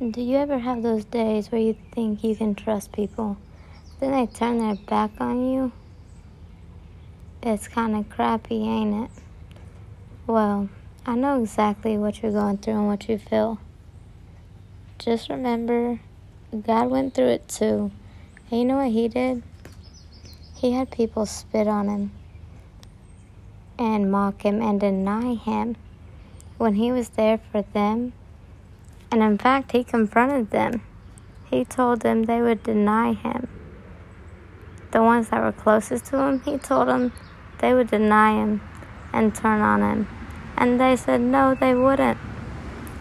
Do you ever have those days where you think you can trust people, then they turn their back on you? It's kind of crappy, ain't it? Well, I know exactly what you're going through and what you feel. Just remember, God went through it too. And you know what He did? He had people spit on Him and mock Him and deny Him when He was there for them and in fact, he confronted them. He told them they would deny him. The ones that were closest to him, he told them they would deny him and turn on him. And they said no, they wouldn't.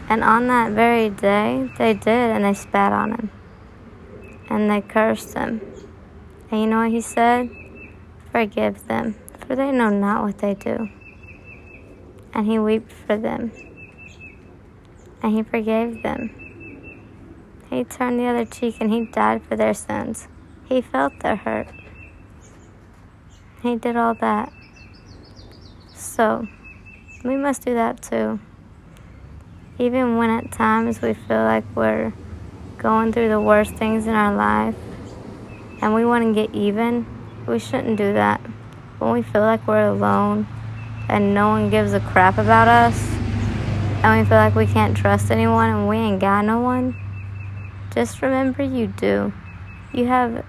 And on that very day, they did, and they spat on him. And they cursed him. And you know what he said? Forgive them, for they know not what they do. And he wept for them and he forgave them. He turned the other cheek and he died for their sins. He felt their hurt. He did all that. So, we must do that too. Even when at times we feel like we're going through the worst things in our life and we want to get even, we shouldn't do that. When we feel like we're alone and no one gives a crap about us, and we feel like we can't trust anyone and we ain't got no one, just remember you do. You have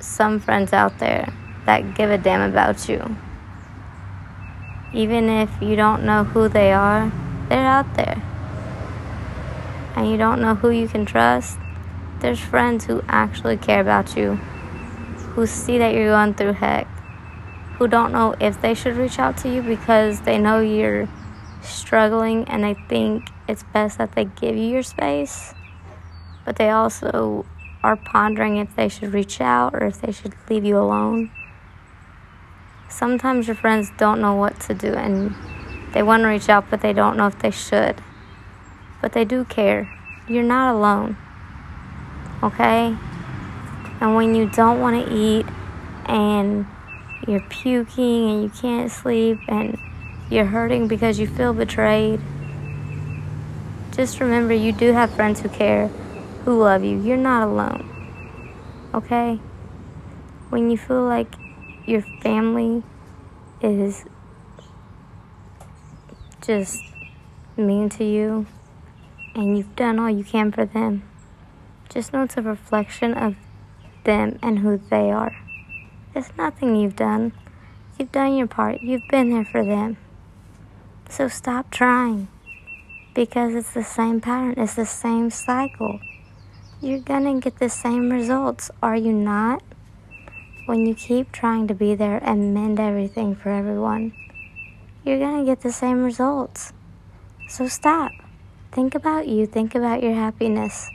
some friends out there that give a damn about you. Even if you don't know who they are, they're out there. And you don't know who you can trust, there's friends who actually care about you, who see that you're going through heck, who don't know if they should reach out to you because they know you're struggling and I think it's best that they give you your space, but they also are pondering if they should reach out or if they should leave you alone. Sometimes your friends don't know what to do and they want to reach out, but they don't know if they should. But they do care. You're not alone. Okay? And when you don't want to eat and you're puking and you can't sleep and you're hurting because you feel betrayed. Just remember you do have friends who care, who love you. You're not alone. Okay? When you feel like your family is just mean to you and you've done all you can for them, just know it's a reflection of them and who they are. It's nothing you've done. You've done your part. You've been there for them. So stop trying because it's the same pattern, it's the same cycle. You're gonna get the same results, are you not? When you keep trying to be there and mend everything for everyone, you're gonna get the same results. So stop. Think about you, think about your happiness.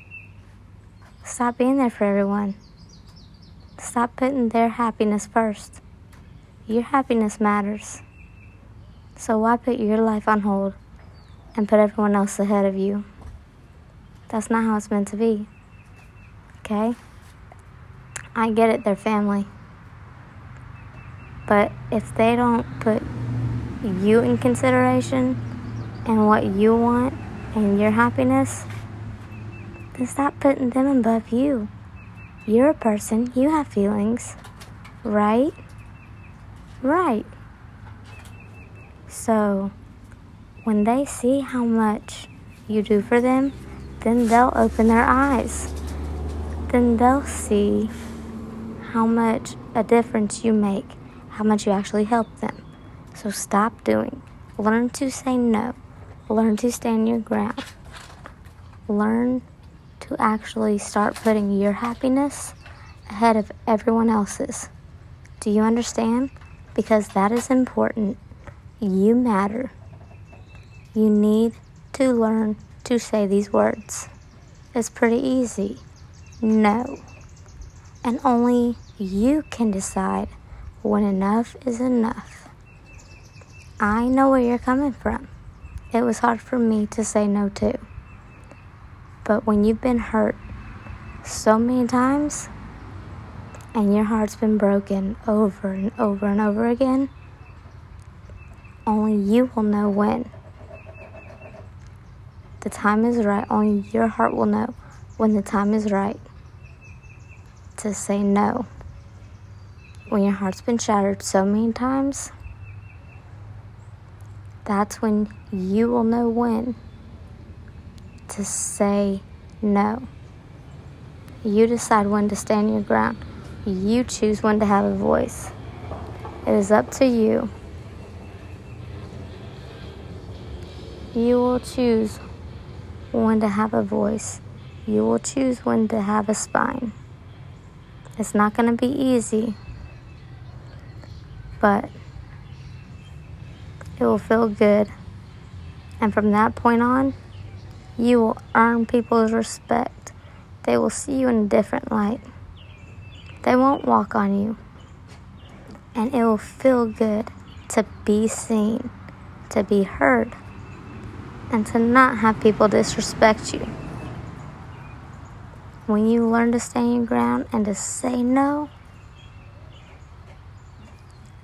Stop being there for everyone. Stop putting their happiness first. Your happiness matters. So why put your life on hold and put everyone else ahead of you? That's not how it's meant to be. Okay? I get it, they're family. But if they don't put you in consideration and what you want and your happiness, then stop putting them above you. You're a person, you have feelings, right? Right. So, when they see how much you do for them, then they'll open their eyes. Then they'll see how much a difference you make, how much you actually help them. So stop doing. Learn to say no. Learn to stand your ground. Learn to actually start putting your happiness ahead of everyone else's. Do you understand? Because that is important. You matter. You need to learn to say these words. It's pretty easy. No. And only you can decide when enough is enough. I know where you're coming from. It was hard for me to say no too. But when you've been hurt so many times and your heart's been broken over and over and over again, only you will know when. The time is right, only your heart will know when the time is right to say no. When your heart's been shattered so many times, that's when you will know when to say no. You decide when to stand your ground. You choose when to have a voice. It is up to you. You will choose when to have a voice. You will choose when to have a spine. It's not going to be easy, but it will feel good. And from that point on, you will earn people's respect. They will see you in a different light. They won't walk on you. And it will feel good to be seen, to be heard, and to not have people disrespect you. When you learn to stand your ground and to say no,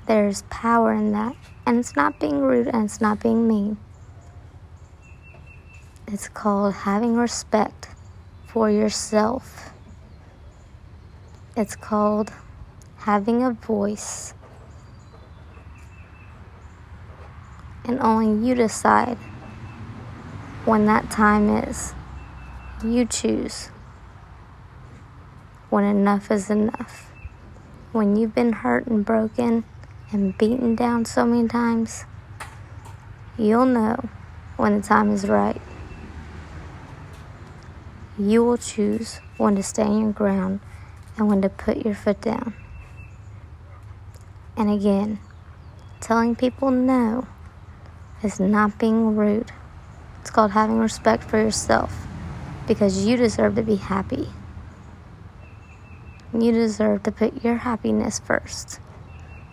there's power in that. And it's not being rude and it's not being mean. It's called having respect for yourself. It's called having a voice. And only you decide when that time is. You choose when enough is enough. When you've been hurt and broken and beaten down so many times, you'll know when the time is right. You will choose when to stand your ground and when to put your foot down. And again, telling people no is not being rude. It's called having respect for yourself because you deserve to be happy. You deserve to put your happiness first.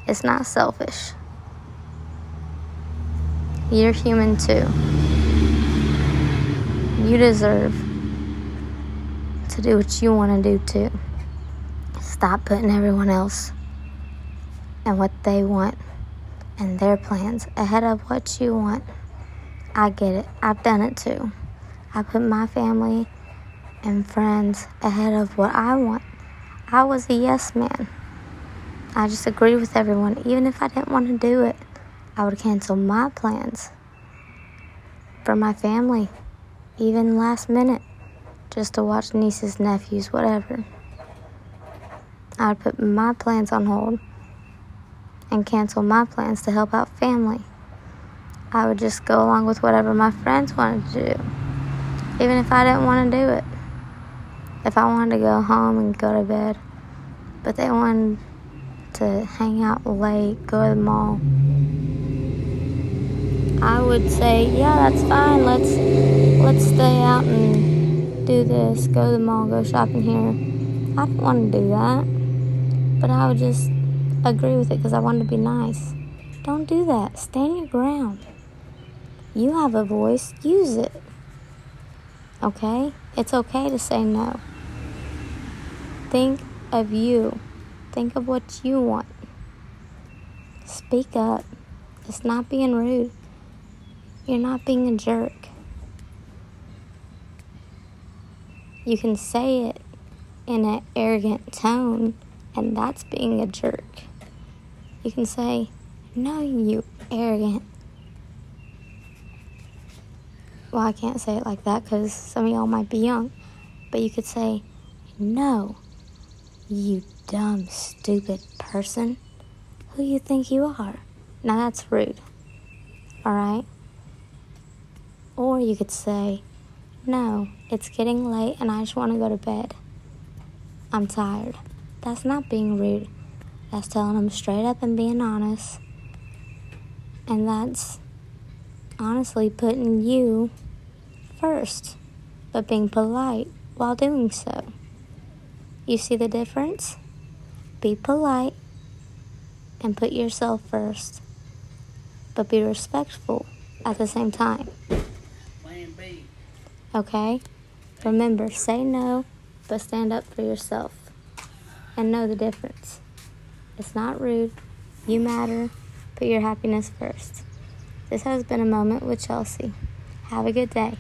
It's not selfish. You're human too. You deserve to do what you want to do too. Stop putting everyone else and what they want and their plans ahead of what you want. I get it. I've done it too. I put my family and friends ahead of what I want. I was a yes man. I just agreed with everyone. Even if I didn't want to do it, I would cancel my plans for my family, even last minute, just to watch nieces, nephews, whatever. I would put my plans on hold and cancel my plans to help out family. I would just go along with whatever my friends wanted to do, even if I didn't want to do it if I wanted to go home and go to bed, but they wanted to hang out late, go to the mall. I would say, yeah, that's fine. Let's let's stay out and do this. Go to the mall, go shopping here. I don't want to do that, but I would just agree with it because I wanted to be nice. Don't do that. Stay Stand your ground. You have a voice. Use it. Okay? It's okay to say no. Think of you. Think of what you want. Speak up. It's not being rude. You're not being a jerk. You can say it in an arrogant tone, and that's being a jerk. You can say, No, you arrogant. Well, I can't say it like that because some of y'all might be young, but you could say, No, you dumb, stupid person. Who you think you are? Now that's rude. Alright? Or you could say, No, it's getting late and I just want to go to bed. I'm tired. That's not being rude. That's telling them straight up and being honest. And that's honestly putting you first, but being polite while doing so. You see the difference? Be polite and put yourself first, but be respectful at the same time. Okay? Remember, say no, but stand up for yourself and know the difference. It's not rude. You matter. Put your happiness first. This has been a moment with Chelsea. Have a good day.